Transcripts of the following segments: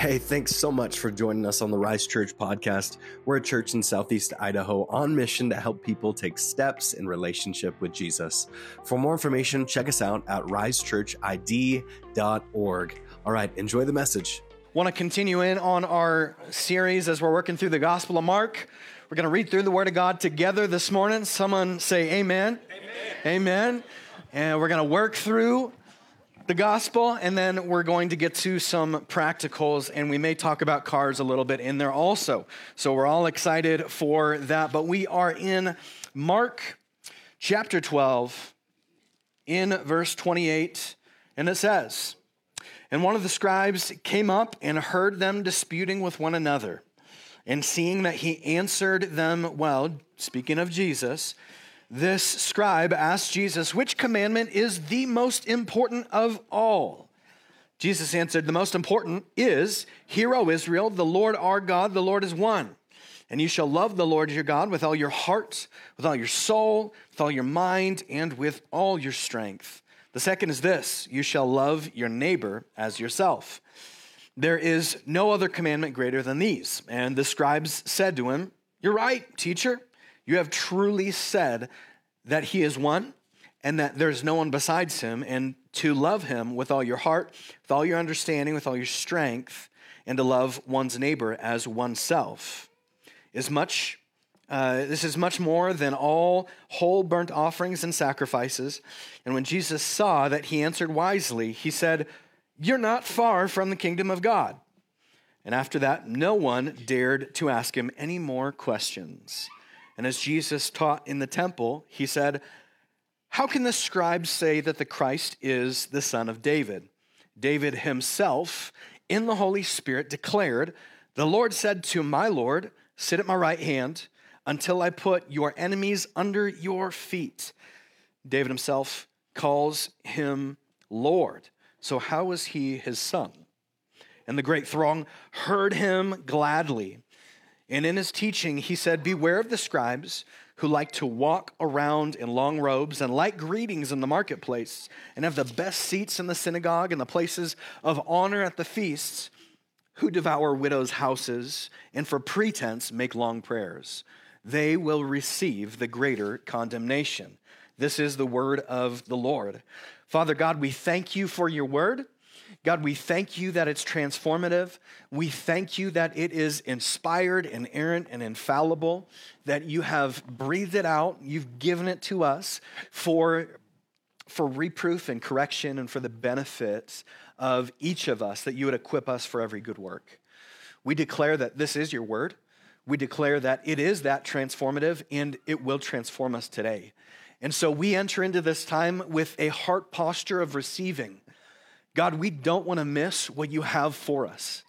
Hey, thanks so much for joining us on the Rise Church podcast. We're a church in Southeast Idaho on mission to help people take steps in relationship with Jesus. For more information, check us out at risechurchid.org. All right, enjoy the message. Want to continue in on our series as we're working through the Gospel of Mark. We're going to read through the Word of God together this morning. Someone say amen. Amen. amen. And we're going to work through the gospel, and then we're going to get to some practicals, and we may talk about cars a little bit in there also. So we're all excited for that. But we are in Mark chapter 12, in verse 28, and it says, And one of the scribes came up and heard them disputing with one another. And seeing that he answered them well, speaking of Jesus, this scribe asked Jesus, Which commandment is the most important of all? Jesus answered, The most important is, Hear, O Israel, the Lord our God, the Lord is one. And you shall love the Lord your God with all your heart, with all your soul, with all your mind, and with all your strength. The second is this you shall love your neighbor as yourself. There is no other commandment greater than these. And the scribes said to him, You're right, teacher. You have truly said that he is one and that there's no one besides him, and to love him with all your heart, with all your understanding, with all your strength, and to love one's neighbor as oneself is much. Uh, this is much more than all whole burnt offerings and sacrifices. And when Jesus saw that he answered wisely, he said, You're not far from the kingdom of God. And after that, no one dared to ask him any more questions. And as Jesus taught in the temple, he said, How can the scribes say that the Christ is the son of David? David himself, in the Holy Spirit, declared, The Lord said to my Lord, Sit at my right hand until I put your enemies under your feet. David himself calls him Lord. So, how was he his son? And the great throng heard him gladly. And in his teaching, he said, Beware of the scribes who like to walk around in long robes and like greetings in the marketplace and have the best seats in the synagogue and the places of honor at the feasts, who devour widows' houses and for pretense make long prayers. They will receive the greater condemnation. This is the word of the Lord. Father God, we thank you for your word. God, we thank you that it's transformative. We thank you that it is inspired, inerrant, and infallible, that you have breathed it out, you've given it to us for, for reproof and correction and for the benefits of each of us, that you would equip us for every good work. We declare that this is your word. We declare that it is that transformative and it will transform us today. And so we enter into this time with a heart posture of receiving God, we don't want to miss what you have for us.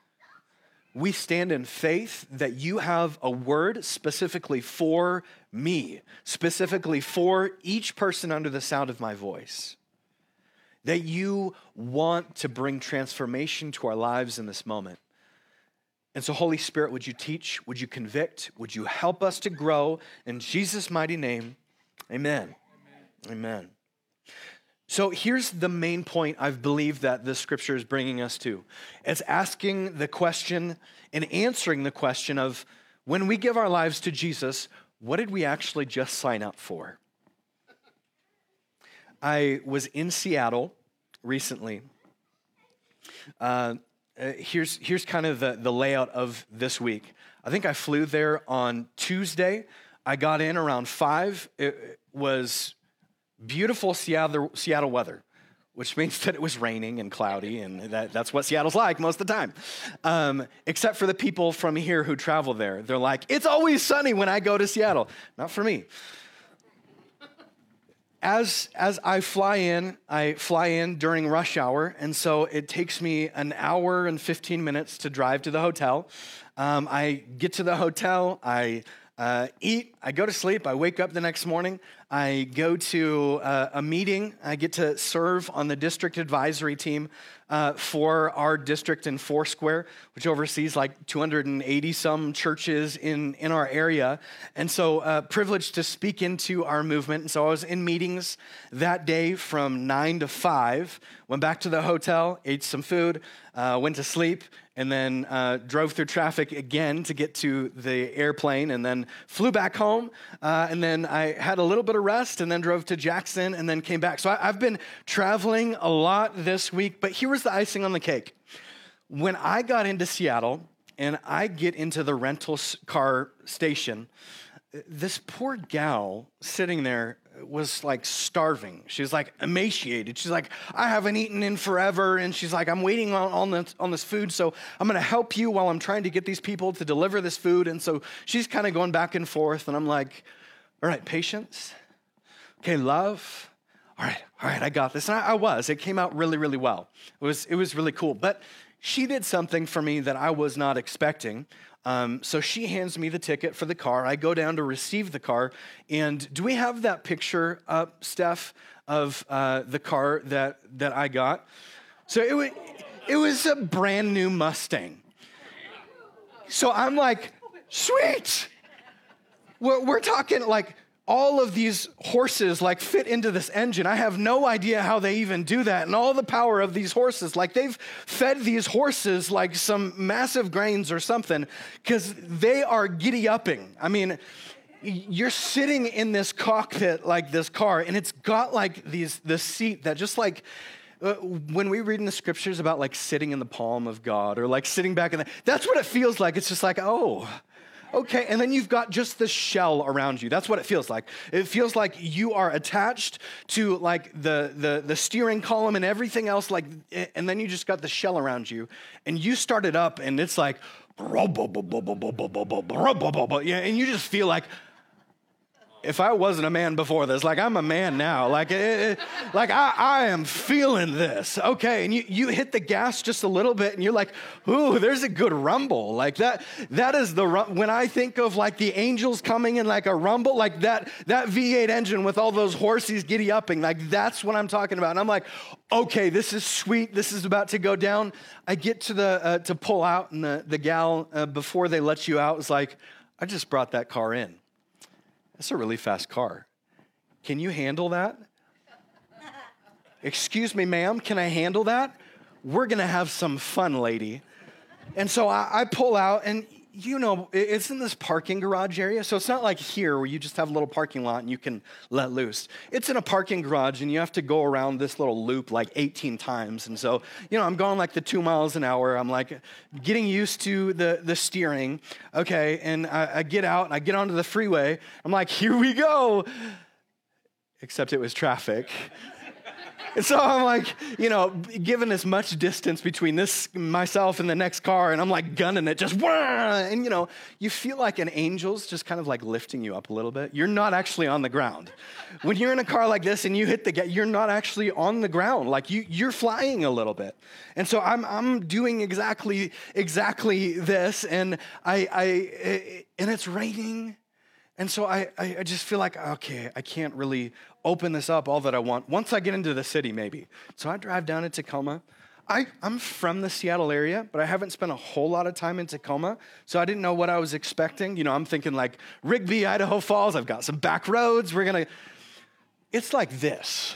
We stand in faith that you have a word specifically for me, specifically for each person under the sound of my voice. That you want to bring transformation to our lives in this moment. And so, Holy Spirit, would you teach? Would you convict? Would you help us to grow? In Jesus' mighty name, amen. Amen. amen. So here's the main point I believe that the scripture is bringing us to. It's asking the question and answering the question of when we give our lives to Jesus, what did we actually just sign up for? I was in Seattle recently. Uh, uh, here's, here's kind of the, the layout of this week. I think I flew there on Tuesday. I got in around five. It was beautiful Seattle, Seattle weather, which means that it was raining and cloudy, and that, that's what Seattle's like most of the time. Um, except for the people from here who travel there. They're like, it's always sunny when I go to Seattle. Not for me. As, as I fly in, I fly in during rush hour, and so it takes me an hour and 15 minutes to drive to the hotel. Um, I get to the hotel, I uh, eat, I go to sleep. I wake up the next morning. I go to uh, a meeting. I get to serve on the district advisory team uh, for our district in Foursquare, which oversees like 280 some churches in, in our area. And so, uh, privileged to speak into our movement. And so, I was in meetings that day from nine to five, went back to the hotel, ate some food, uh, went to sleep, and then uh, drove through traffic again to get to the airplane, and then flew back home. Uh, and then I had a little bit of rest, and then drove to Jackson, and then came back. So I, I've been traveling a lot this week, but here was the icing on the cake. When I got into Seattle, and I get into the rental car station, this poor gal sitting there was like starving. She was like emaciated. She's like, I haven't eaten in forever. And she's like, I'm waiting on, on, this, on this food. So I'm going to help you while I'm trying to get these people to deliver this food. And so she's kind of going back and forth. And I'm like, all right, patience. Okay, love. All right, all right, I got this. And I, I was. It came out really, really well. It was, it was really cool. But she did something for me that I was not expecting. Um, so she hands me the ticket for the car. I go down to receive the car. And do we have that picture up, Steph, of uh, the car that, that I got? So it was, it was a brand new Mustang. So I'm like, sweet. We're, we're talking like all of these horses like fit into this engine. I have no idea how they even do that. And all the power of these horses, like they've fed these horses like some massive grains or something because they are giddy upping. I mean, you're sitting in this cockpit like this car and it's got like these this seat that just like uh, when we read in the scriptures about like sitting in the palm of God or like sitting back in the, that's what it feels like. It's just like, oh, Okay, and then you've got just the shell around you. That's what it feels like. It feels like you are attached to like the, the, the steering column and everything else, like, and then you just got the shell around you, and you start it up, and it's like, yeah, and you just feel like, if I wasn't a man before this, like I'm a man now, like, it, like I, I am feeling this. Okay. And you, you hit the gas just a little bit and you're like, ooh, there's a good rumble. Like that, that is the, when I think of like the angels coming in like a rumble, like that, that V8 engine with all those horses giddy upping, like that's what I'm talking about. And I'm like, okay, this is sweet. This is about to go down. I get to the, uh, to pull out and the, the gal, uh, before they let you out, was like, I just brought that car in. That's a really fast car. Can you handle that? Excuse me, ma'am, can I handle that? We're gonna have some fun, lady. And so I, I pull out, and you know, it's in this parking garage area. So it's not like here where you just have a little parking lot and you can let loose. It's in a parking garage and you have to go around this little loop like 18 times. And so, you know, I'm going like the two miles an hour. I'm like getting used to the, the steering. Okay. And I, I get out and I get onto the freeway. I'm like, here we go. Except it was traffic. And so I'm like, you know, given as much distance between this, myself, and the next car, and I'm like gunning it, just, and you know, you feel like an angel's just kind of like lifting you up a little bit. You're not actually on the ground. When you're in a car like this and you hit the gas, you're not actually on the ground. Like you, you're flying a little bit. And so I'm, I'm doing exactly, exactly this, and I, I, eh, eh, and it's raining. And so I, I just feel like, okay, I can't really open this up all that I want. Once I get into the city, maybe. So I drive down to Tacoma. I, I'm from the Seattle area, but I haven't spent a whole lot of time in Tacoma, so I didn't know what I was expecting. You know, I'm thinking like Rigby, Idaho Falls, I've got some back roads, we're gonna. It's like this.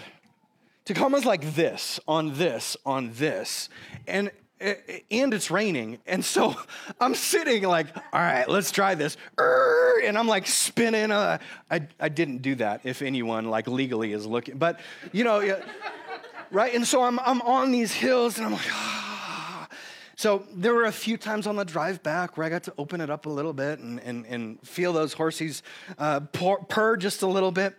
Tacoma's like this, on this, on this. And and it's raining. And so I'm sitting like, all right, let's try this. And I'm like spinning. Uh, I, I didn't do that if anyone like legally is looking, but you know, right? And so I'm, I'm on these hills and I'm like, ah. So there were a few times on the drive back where I got to open it up a little bit and, and, and feel those horses uh, purr just a little bit.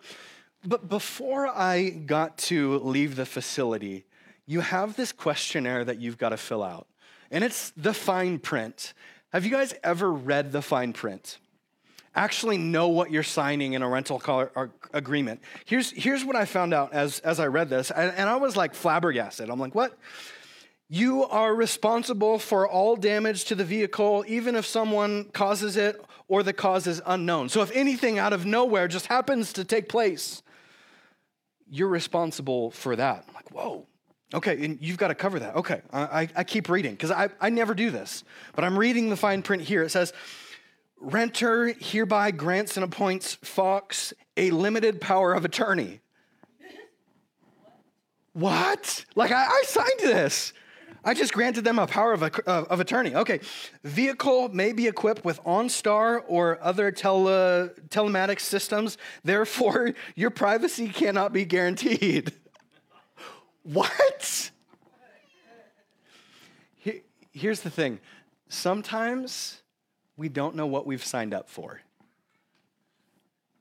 But before I got to leave the facility, you have this questionnaire that you've got to fill out, and it's the fine print. Have you guys ever read the fine print? Actually, know what you're signing in a rental car uh, agreement. Here's, here's what I found out as, as I read this, and, and I was like flabbergasted. I'm like, what? You are responsible for all damage to the vehicle, even if someone causes it or the cause is unknown. So if anything out of nowhere just happens to take place, you're responsible for that. I'm like, whoa. Okay, and you've got to cover that. Okay, I, I keep reading because I, I never do this, but I'm reading the fine print here. It says, Renter hereby grants and appoints Fox a limited power of attorney. What? Like, I, I signed this. I just granted them a power of, a, of attorney. Okay. Vehicle may be equipped with OnStar or other tele, telematics systems. Therefore, your privacy cannot be guaranteed. what? Here's the thing sometimes we don't know what we've signed up for.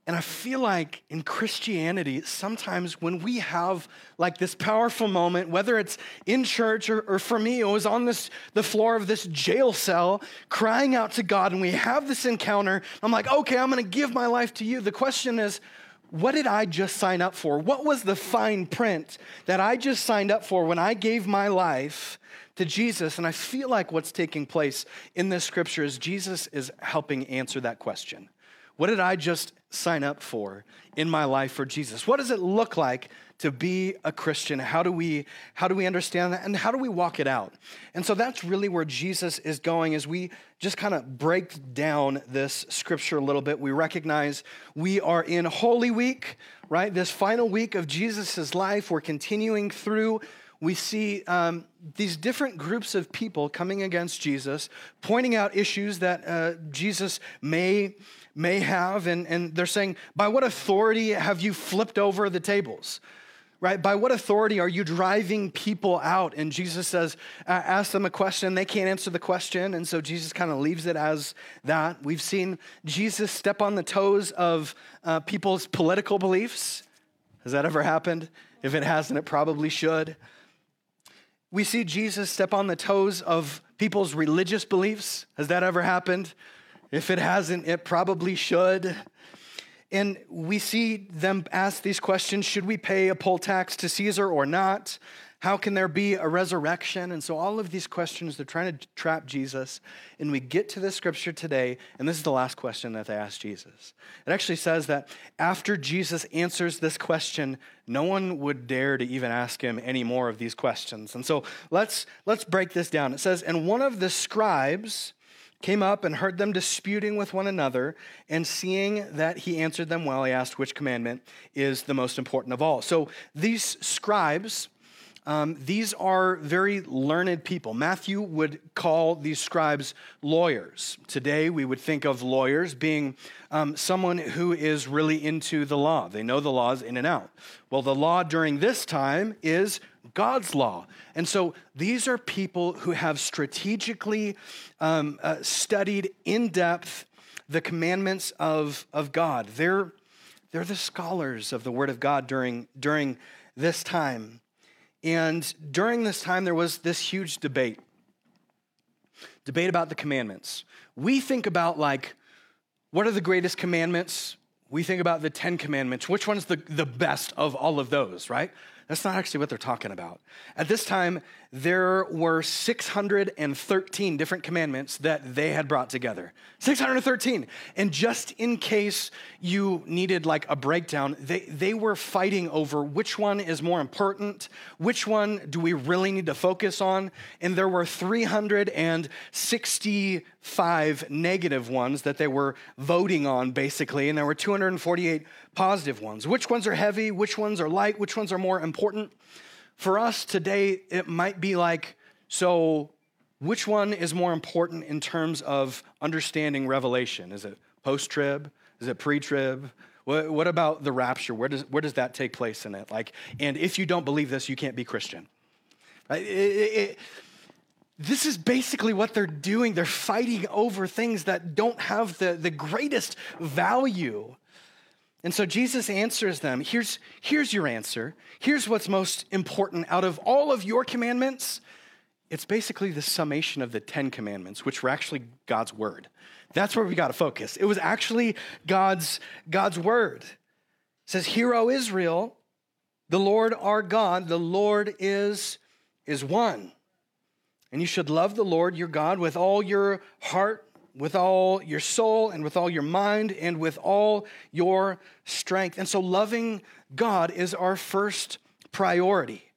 And I feel like in Christianity, sometimes when we have like this powerful moment, whether it's in church or, or, for me, it was on this the floor of this jail cell crying out to God, and we have this encounter. I'm like, okay, I'm gonna give my life to you. The question is, what did I just sign up for? What was the fine print that I just signed up for when I gave my life to Jesus? And I feel like what's taking place in this scripture is Jesus is helping answer that question. What did I just sign up for in my life for Jesus? What does it look like to be a Christian? How do we how do we understand that and how do we walk it out? And so that's really where Jesus is going as we just kind of break down this scripture a little bit. We recognize we are in Holy Week, right? This final week of Jesus' life. We're continuing through we see um, these different groups of people coming against Jesus, pointing out issues that uh, Jesus may may have. And, and they're saying, By what authority have you flipped over the tables? Right? By what authority are you driving people out? And Jesus says, ask them a question. They can't answer the question. And so Jesus kind of leaves it as that. We've seen Jesus step on the toes of uh, people's political beliefs. Has that ever happened? If it hasn't, it probably should. We see Jesus step on the toes of people's religious beliefs. Has that ever happened? If it hasn't, it probably should. And we see them ask these questions Should we pay a poll tax to Caesar or not? How can there be a resurrection? And so, all of these questions, they're trying to trap Jesus. And we get to the scripture today, and this is the last question that they ask Jesus. It actually says that after Jesus answers this question, no one would dare to even ask him any more of these questions. And so, let's, let's break this down. It says, And one of the scribes, came up and heard them disputing with one another, and seeing that he answered them well, he asked which commandment is the most important of all. So these scribes, um, these are very learned people. Matthew would call these scribes lawyers. Today, we would think of lawyers being um, someone who is really into the law. They know the laws in and out. Well, the law during this time is God's law. And so these are people who have strategically um, uh, studied in depth the commandments of, of God. They're, they're the scholars of the Word of God during, during this time. And during this time, there was this huge debate debate about the commandments. We think about, like, what are the greatest commandments? We think about the Ten Commandments. Which one's the, the best of all of those, right? That's not actually what they're talking about. At this time, there were 613 different commandments that they had brought together. 613. And just in case you needed like a breakdown, they, they were fighting over which one is more important, which one do we really need to focus on. And there were 365 negative ones that they were voting on, basically. And there were 248 positive ones. Which ones are heavy? Which ones are light? Which ones are more important? For us today, it might be like, so which one is more important in terms of understanding revelation? Is it post trib? Is it pre trib? What, what, about the rapture? Where does, where does that take place in it? Like, and if you don't believe this, you can't be Christian. Right? It, it, it, this is basically what they're doing. They're fighting over things that don't have the, the greatest value. And so Jesus answers them here's, here's your answer. Here's what's most important out of all of your commandments. It's basically the summation of the Ten Commandments, which were actually God's word. That's where we got to focus. It was actually God's, God's word. It says, Hear, O Israel, the Lord our God, the Lord is, is one. And you should love the Lord your God with all your heart, with all your soul, and with all your mind, and with all your strength. And so, loving God is our first priority.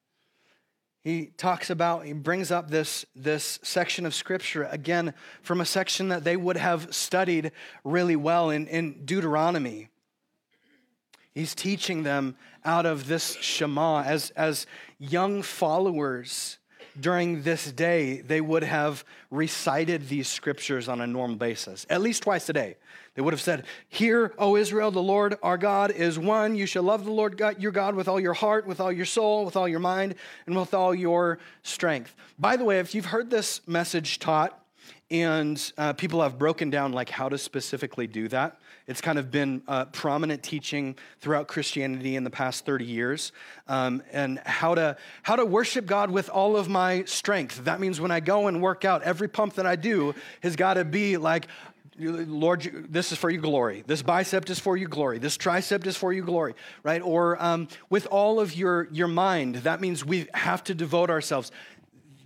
He talks about, he brings up this, this section of scripture again from a section that they would have studied really well in, in Deuteronomy. He's teaching them out of this Shema as, as young followers during this day, they would have recited these scriptures on a normal basis, at least twice a day. They would have said, Hear, O Israel, the Lord our God is one. You shall love the Lord God, your God with all your heart, with all your soul, with all your mind, and with all your strength. By the way, if you've heard this message taught, and uh, people have broken down like how to specifically do that it's kind of been uh, prominent teaching throughout christianity in the past 30 years um, and how to how to worship god with all of my strength that means when i go and work out every pump that i do has got to be like Lord, this is for your glory. This bicep is for your glory. This tricep is for your glory, right? Or um, with all of your, your mind, that means we have to devote ourselves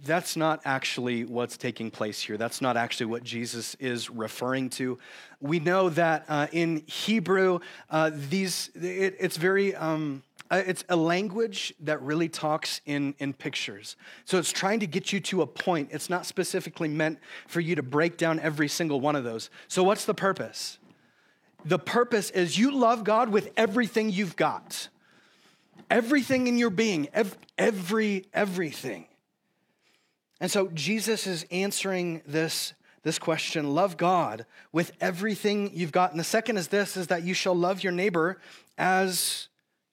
that's not actually what's taking place here. That's not actually what Jesus is referring to. We know that uh, in Hebrew, uh, these it, it's very um, uh, it's a language that really talks in in pictures. So it's trying to get you to a point. It's not specifically meant for you to break down every single one of those. So what's the purpose? The purpose is you love God with everything you've got. Everything in your being, every, every everything. And so Jesus is answering this, this question love God with everything you've got. And the second is this is that you shall love your neighbor as,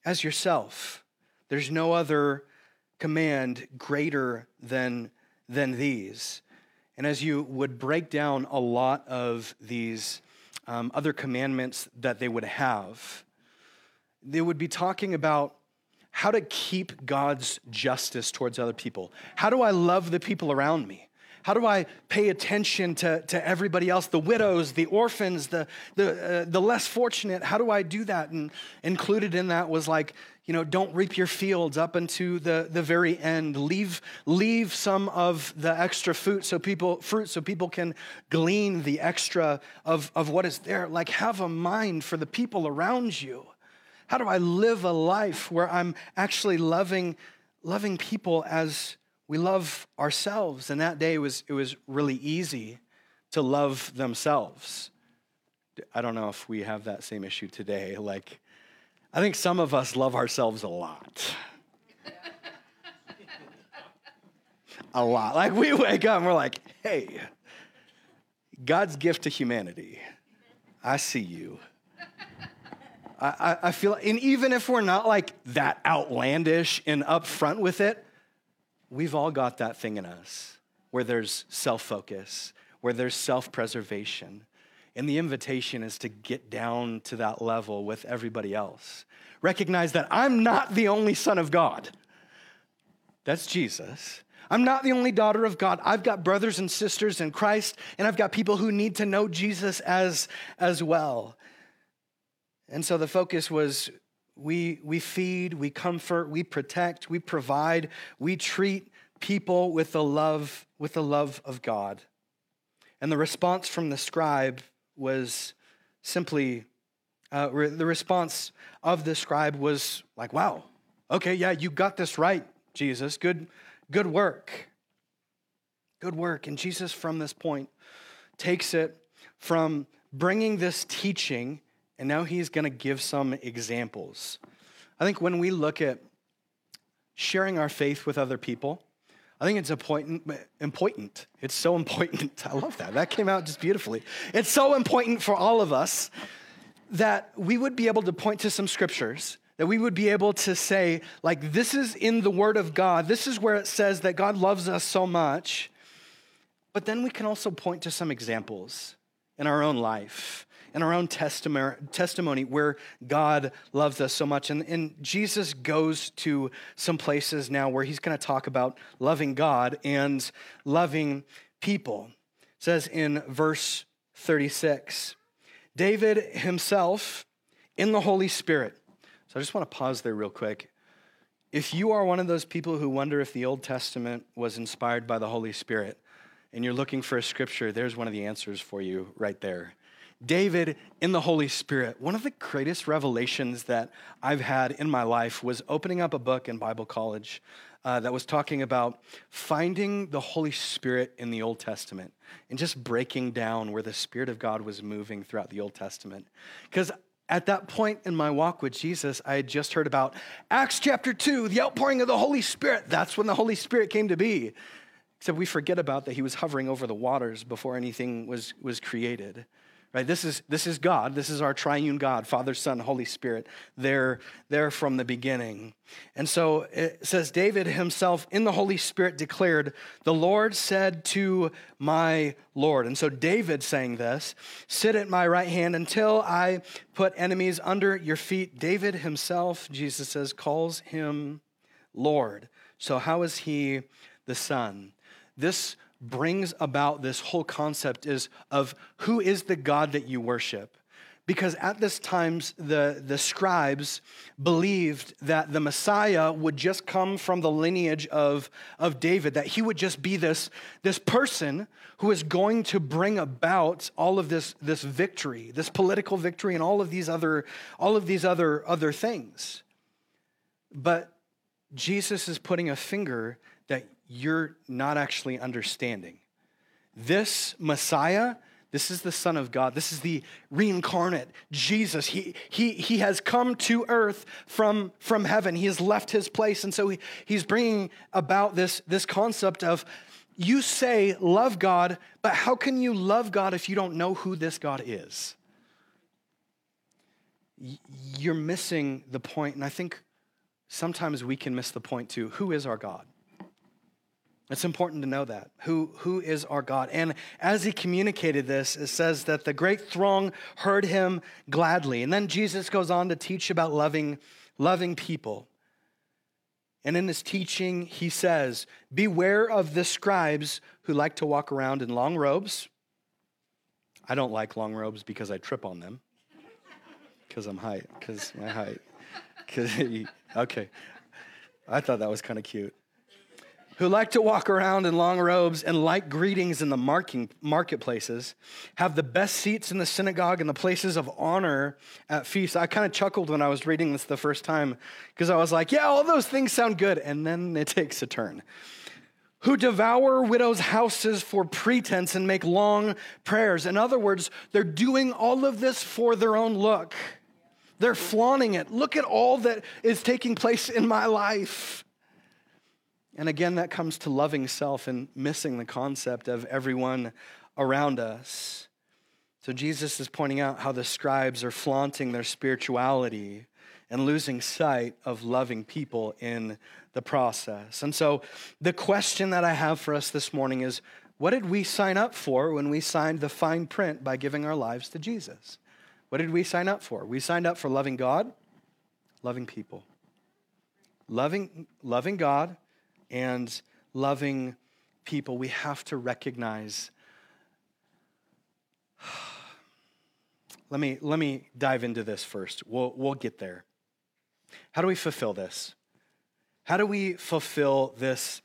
as yourself. There's no other command greater than, than these. And as you would break down a lot of these um, other commandments that they would have, they would be talking about how to keep God's justice towards other people. How do I love the people around me? How do I pay attention to, to everybody else, the widows, the orphans, the, the, uh, the less fortunate? How do I do that? And included in that was like, you know, don't reap your fields up into the, the very end. Leave, leave some of the extra fruit so people fruit so people can glean the extra of, of what is there. Like have a mind for the people around you. How do I live a life where I'm actually loving, loving people as we love ourselves? And that day was, it was really easy to love themselves. I don't know if we have that same issue today. Like, I think some of us love ourselves a lot. a lot. Like, we wake up and we're like, hey, God's gift to humanity. I see you. I, I feel, and even if we're not like that outlandish and upfront with it, we've all got that thing in us where there's self focus, where there's self preservation. And the invitation is to get down to that level with everybody else. Recognize that I'm not the only son of God. That's Jesus. I'm not the only daughter of God. I've got brothers and sisters in Christ, and I've got people who need to know Jesus as, as well. And so the focus was we, we feed, we comfort, we protect, we provide, we treat people with the love, with the love of God. And the response from the scribe was simply, uh, re- the response of the scribe was like, wow, okay, yeah, you got this right, Jesus. Good, good work. Good work. And Jesus, from this point, takes it from bringing this teaching and now he's going to give some examples. I think when we look at sharing our faith with other people, I think it's important. Important. It's so important. I love that. That came out just beautifully. It's so important for all of us that we would be able to point to some scriptures that we would be able to say, like, this is in the Word of God. This is where it says that God loves us so much. But then we can also point to some examples in our own life in our own testimony where God loves us so much. And, and Jesus goes to some places now where he's going to talk about loving God and loving people. It says in verse 36 David himself in the Holy Spirit. So I just want to pause there real quick. if you are one of those people who wonder if the Old Testament was inspired by the Holy Spirit and you're looking for a scripture, there's one of the answers for you right there. David in the Holy Spirit. One of the greatest revelations that I've had in my life was opening up a book in Bible college uh, that was talking about finding the Holy Spirit in the Old Testament and just breaking down where the Spirit of God was moving throughout the Old Testament. Because at that point in my walk with Jesus, I had just heard about Acts chapter 2, the outpouring of the Holy Spirit. That's when the Holy Spirit came to be. Except we forget about that he was hovering over the waters before anything was, was created right? This is this is god. This is our triune god father son holy spirit. There there from the beginning. And so it says david himself in the holy spirit declared the lord said to my lord and so david saying this sit at my right hand until i put enemies under your feet. David himself jesus says calls him lord. So how is he the son? This brings about this whole concept is of who is the God that you worship. Because at this times, the, the scribes believed that the Messiah would just come from the lineage of, of David, that he would just be this, this person who is going to bring about all of this, this victory, this political victory, and all of these other, all of these other, other things. But Jesus is putting a finger you're not actually understanding. This Messiah, this is the Son of God. This is the reincarnate Jesus. He, he, he has come to earth from, from heaven. He has left his place. And so he, he's bringing about this, this concept of you say, love God, but how can you love God if you don't know who this God is? You're missing the point, and I think sometimes we can miss the point too. Who is our God? It's important to know that. Who, who is our God? And as he communicated this, it says that the great throng heard him gladly. And then Jesus goes on to teach about loving, loving people. And in his teaching, he says, Beware of the scribes who like to walk around in long robes. I don't like long robes because I trip on them. Because I'm height, because my height. okay. I thought that was kind of cute who like to walk around in long robes and like greetings in the marking, marketplaces, have the best seats in the synagogue and the places of honor at feasts. I kind of chuckled when I was reading this the first time because I was like, yeah, all those things sound good. And then it takes a turn. Who devour widows' houses for pretense and make long prayers. In other words, they're doing all of this for their own look. They're flaunting it. Look at all that is taking place in my life. And again, that comes to loving self and missing the concept of everyone around us. So Jesus is pointing out how the scribes are flaunting their spirituality and losing sight of loving people in the process. And so the question that I have for us this morning is what did we sign up for when we signed the fine print by giving our lives to Jesus? What did we sign up for? We signed up for loving God, loving people. Loving, loving God, and loving people, we have to recognize. let me, let me dive into this first. We'll, we'll get there. How do we fulfill this? How do we fulfill this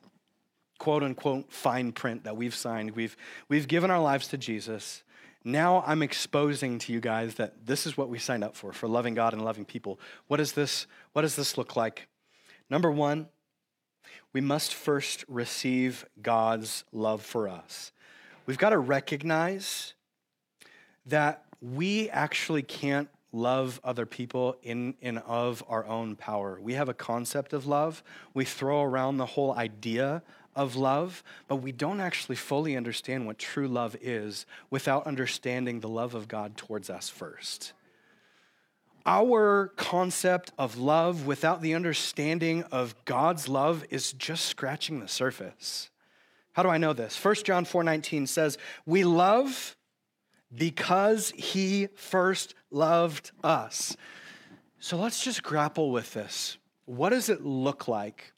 quote unquote fine print that we've signed? We've, we've given our lives to Jesus. Now I'm exposing to you guys that this is what we signed up for, for loving God and loving people. What, is this, what does this look like? Number one, we must first receive God's love for us. We've got to recognize that we actually can't love other people in and of our own power. We have a concept of love. We throw around the whole idea of love, but we don't actually fully understand what true love is without understanding the love of God towards us first our concept of love without the understanding of God's love is just scratching the surface. How do I know this? 1 John 4:19 says, "We love because he first loved us." So let's just grapple with this. What does it look like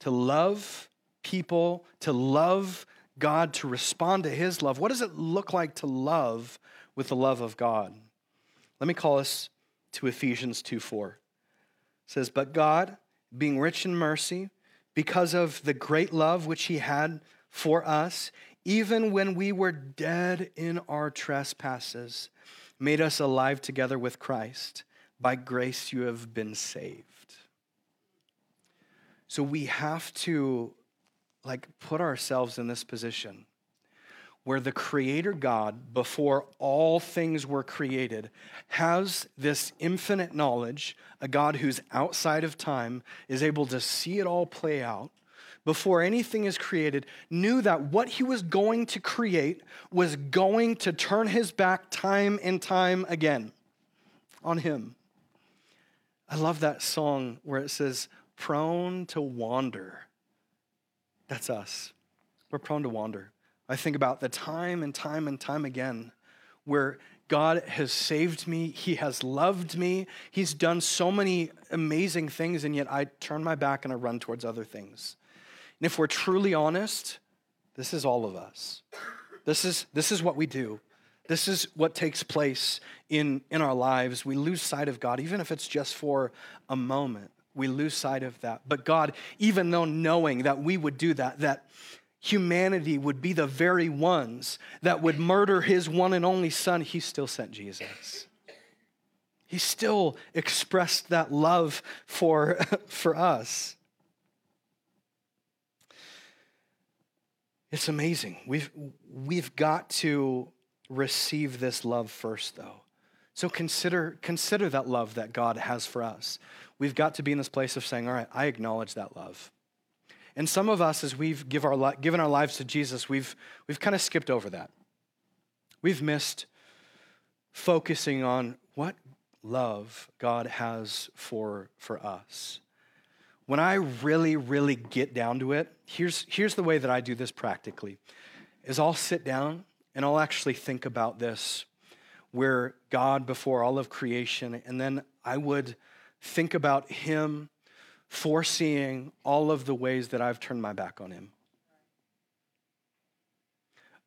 to love people, to love God, to respond to his love? What does it look like to love with the love of God? Let me call us to Ephesians 2 4. It says, But God being rich in mercy, because of the great love which he had for us, even when we were dead in our trespasses, made us alive together with Christ. By grace you have been saved. So we have to like put ourselves in this position where the creator God, before all things were created, has this infinite knowledge, a God who's outside of time, is able to see it all play out. Before anything is created, knew that what he was going to create was going to turn his back time and time again on him. I love that song where it says, prone to wander. That's us. We're prone to wander. I think about the time and time and time again where God has saved me, He has loved me, He's done so many amazing things, and yet I turn my back and I run towards other things. And if we're truly honest, this is all of us. This is, this is what we do. This is what takes place in, in our lives. We lose sight of God, even if it's just for a moment. We lose sight of that. But God, even though knowing that we would do that, that humanity would be the very ones that would murder his one and only son, he still sent Jesus. He still expressed that love for, for us. It's amazing. We've, we've got to receive this love first, though. So consider, consider that love that God has for us. We've got to be in this place of saying, All right, I acknowledge that love. And some of us, as we've give our, given our lives to Jesus, we've, we've kind of skipped over that. We've missed focusing on what love God has for, for us. When I really, really get down to it, here's, here's the way that I do this practically, is I'll sit down and I'll actually think about this, where God before all of creation, and then I would think about Him foreseeing all of the ways that I've turned my back on him.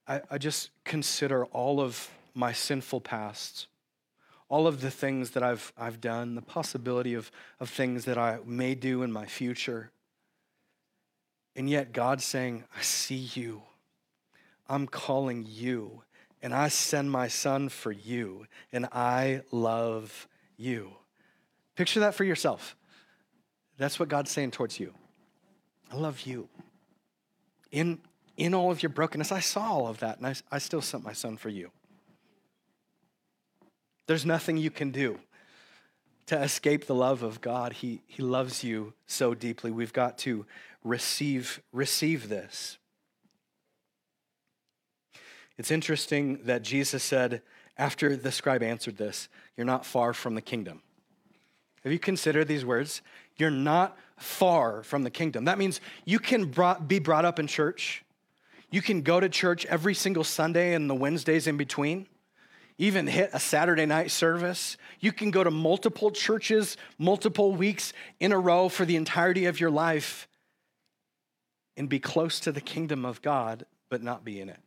I, I, just consider all of my sinful past, all of the things that I've, I've done, the possibility of, of things that I may do in my future. And yet, God's saying, I see you. I'm calling you. And I send my son for you. And I love you. Picture that for yourself. That's what God's saying towards you. I love you. In, in all of your brokenness, I saw all of that, and I, I still sent my son for you. There's nothing you can do to escape the love of God. He, he loves you so deeply. We've got to receive, receive this. It's interesting that Jesus said, after the scribe answered this, You're not far from the kingdom. Have you considered these words? You're not far from the kingdom. That means you can brought, be brought up in church. You can go to church every single Sunday and the Wednesdays in between, even hit a Saturday night service. You can go to multiple churches, multiple weeks in a row for the entirety of your life and be close to the kingdom of God, but not be in it.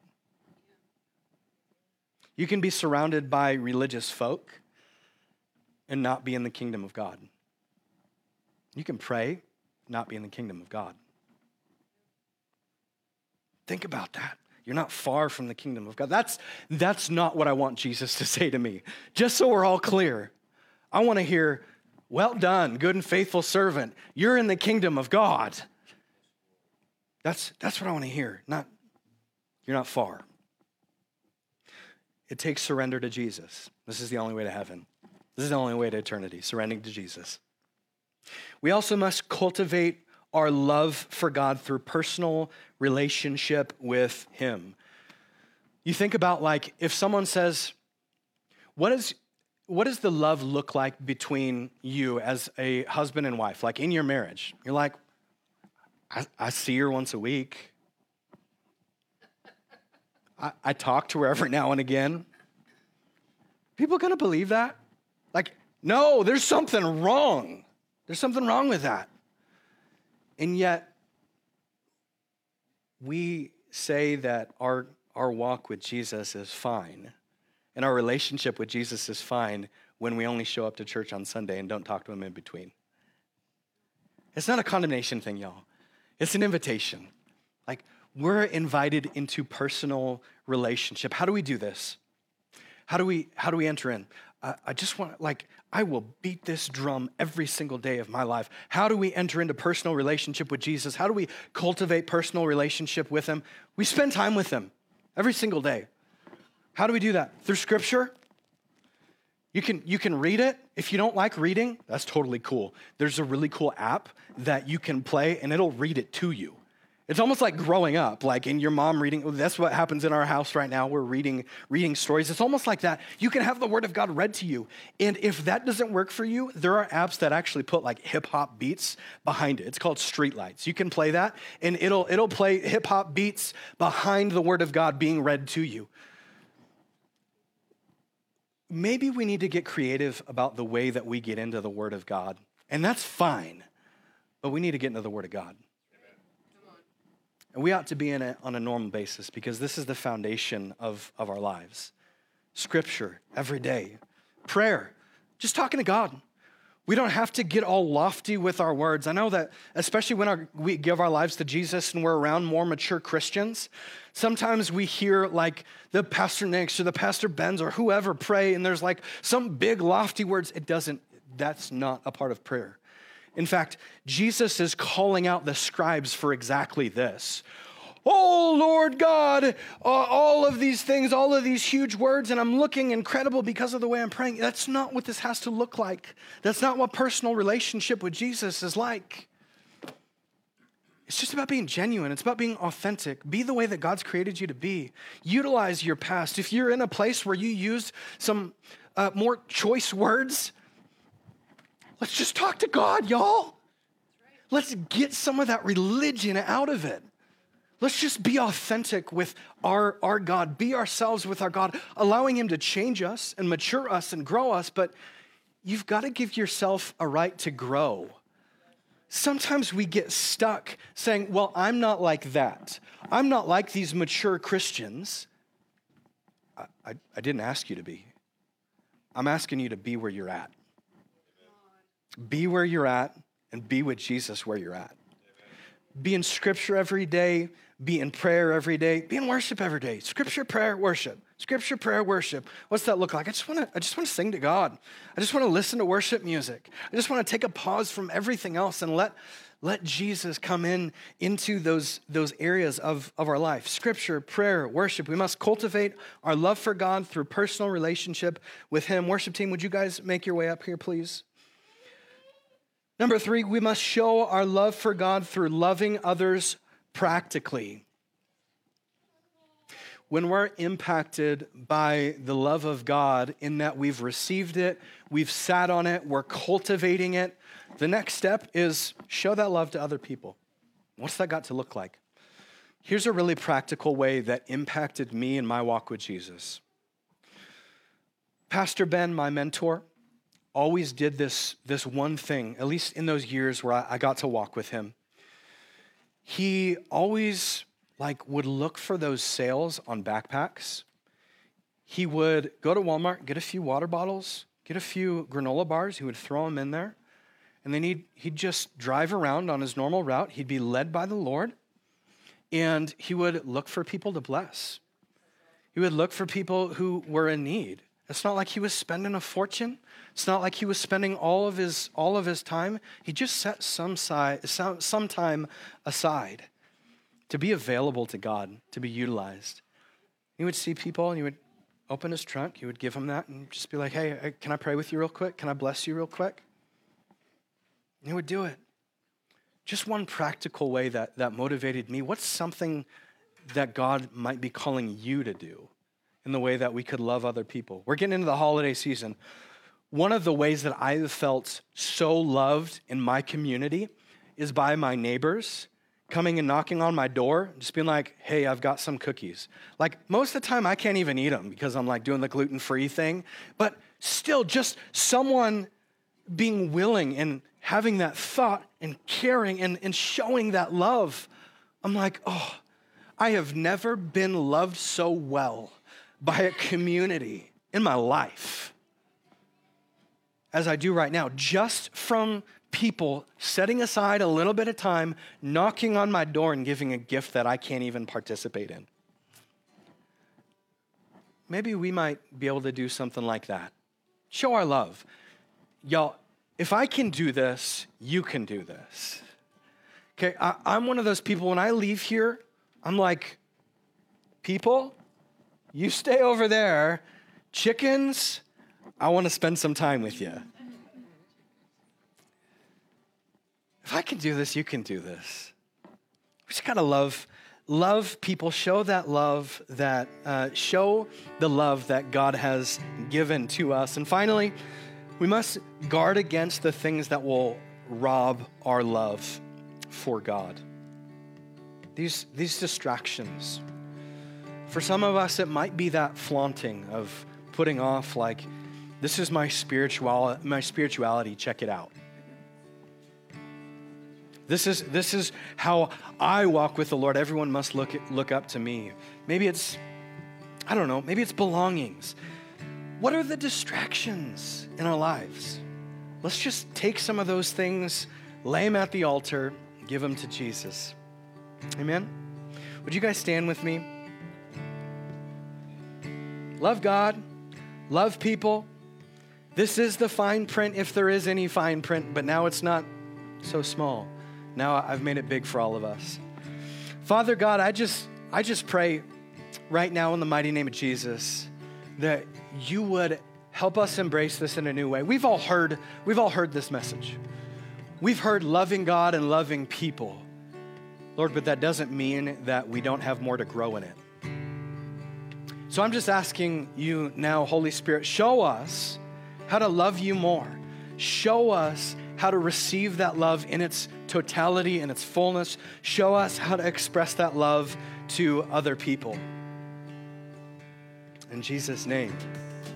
You can be surrounded by religious folk and not be in the kingdom of God. You can pray, not be in the kingdom of God. Think about that. You're not far from the kingdom of God. That's, that's not what I want Jesus to say to me. Just so we're all clear, I want to hear, Well done, good and faithful servant. You're in the kingdom of God. That's, that's what I want to hear. Not, you're not far. It takes surrender to Jesus. This is the only way to heaven. This is the only way to eternity, surrendering to Jesus. We also must cultivate our love for God through personal relationship with Him. You think about like if someone says, what is what does the love look like between you as a husband and wife, like in your marriage? You're like, I, I see her once a week. I, I talk to her every now and again. People gonna believe that? Like, no, there's something wrong. There's something wrong with that. And yet, we say that our, our walk with Jesus is fine and our relationship with Jesus is fine when we only show up to church on Sunday and don't talk to him in between. It's not a condemnation thing, y'all. It's an invitation. Like we're invited into personal relationship. How do we do this? How do we how do we enter in? Uh, I just want like I will beat this drum every single day of my life. How do we enter into personal relationship with Jesus? How do we cultivate personal relationship with him? We spend time with him every single day. How do we do that? Through scripture? You can, you can read it. If you don't like reading, that's totally cool. There's a really cool app that you can play and it'll read it to you. It's almost like growing up, like in your mom reading. Oh, that's what happens in our house right now. We're reading, reading stories. It's almost like that. You can have the word of God read to you. And if that doesn't work for you, there are apps that actually put like hip hop beats behind it. It's called Streetlights. You can play that and it'll, it'll play hip hop beats behind the word of God being read to you maybe we need to get creative about the way that we get into the Word of God. And that's fine, but we need to get into the Word of God. And we ought to be in it on a normal basis because this is the foundation of, of our lives. Scripture every day, prayer, just talking to God. We don't have to get all lofty with our words. I know that, especially when our, we give our lives to Jesus and we're around more mature Christians, sometimes we hear like the Pastor Nicks or the Pastor Benz or whoever pray, and there's like some big lofty words. It doesn't, that's not a part of prayer. In fact, Jesus is calling out the scribes for exactly this oh Lord God, uh, all of these things, all of these huge words, and I'm looking incredible because of the way I'm praying. That's not what this has to look like. That's not what personal relationship with Jesus is like. It's just about being genuine. It's about being authentic. Be the way that God's created you to be. Utilize your past. If you're in a place where you use some uh, more choice words, let's just talk to God, y'all. Let's get some of that religion out of it. Let's just be authentic with our, our God, be ourselves with our God, allowing Him to change us and mature us and grow us. But you've got to give yourself a right to grow. Sometimes we get stuck saying, Well, I'm not like that. I'm not like these mature Christians. I, I, I didn't ask you to be. I'm asking you to be where you're at. Be where you're at and be with Jesus where you're at. Be in scripture every day be in prayer every day, be in worship every day. Scripture, prayer, worship. Scripture, prayer, worship. What's that look like? I just want to I just want to sing to God. I just want to listen to worship music. I just want to take a pause from everything else and let let Jesus come in into those, those areas of, of our life. Scripture, prayer, worship. We must cultivate our love for God through personal relationship with Him. Worship team, would you guys make your way up here, please? Number three, we must show our love for God through loving others practically. When we're impacted by the love of God, in that we've received it, we've sat on it, we're cultivating it, the next step is show that love to other people. What's that got to look like? Here's a really practical way that impacted me in my walk with Jesus. Pastor Ben, my mentor, always did this, this one thing, at least in those years where I, I got to walk with him he always like would look for those sales on backpacks. He would go to Walmart, get a few water bottles, get a few granola bars. He would throw them in there. And then he'd, he'd just drive around on his normal route. He'd be led by the Lord. And he would look for people to bless. He would look for people who were in need. It's not like he was spending a fortune. It's not like he was spending all of his all of his time. He just set some side some, some time aside to be available to God, to be utilized. He would see people and he would open his trunk, he would give them that and just be like, "Hey, can I pray with you real quick? Can I bless you real quick?" And he would do it. Just one practical way that that motivated me. What's something that God might be calling you to do? in the way that we could love other people. We're getting into the holiday season. One of the ways that I have felt so loved in my community is by my neighbors coming and knocking on my door, just being like, hey, I've got some cookies. Like, most of the time, I can't even eat them because I'm like doing the gluten free thing. But still, just someone being willing and having that thought and caring and, and showing that love. I'm like, oh, I have never been loved so well by a community in my life as I do right now, just from people setting aside a little bit of time, knocking on my door, and giving a gift that I can't even participate in. Maybe we might be able to do something like that. Show our love. Y'all, if I can do this, you can do this. Okay, I, am one of those people, when I leave here, I'm like, people, you stay over there. Chickens, I want to spend some time with you. If I can do this, you can do this. We just gotta love, love people. Show that love that uh, show the love that God has given to us. And finally, we must guard against the things that will rob our love for God. These, these distractions. For some of us, it might be that flaunting of putting off, like, this is my spiritual, my spirituality, check it out. This is, this is how I walk with the Lord. Everyone must look, look up to me. Maybe it's, I don't know, maybe it's belongings. What are the distractions in our lives? Let's just take some of those things, lay them at the altar, give them to Jesus. Amen? Would you guys stand with me? Love God, love people. This is the fine print, if there is any fine print, but now it's not so small. Now I've made it big for all of us. Father God, I just I just pray right now in the mighty name of Jesus that you would help us embrace this in a new way. We've all heard we've all heard this message. We've heard loving God and loving people. Lord, but that doesn't mean that we don't have more to grow in it. So I'm just asking you now, Holy Spirit, show us how to love you more. Show us how to receive that love in its totality and its fullness. Show us how to express that love to other people. In Jesus' name.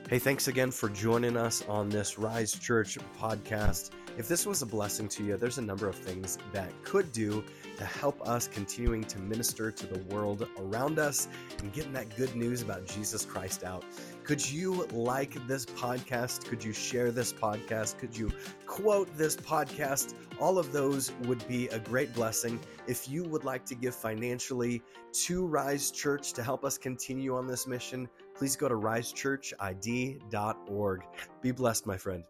Hey, thanks again for joining us on this Rise Church podcast. If this was a blessing to you, there's a number of things that could do to help us continuing to minister to the world around us and getting that good news about Jesus Christ out. Could you like this podcast? Could you share this podcast? Could you quote this podcast? All of those would be a great blessing. If you would like to give financially to Rise Church to help us continue on this mission, please go to risechurchid.org. Be blessed, my friend.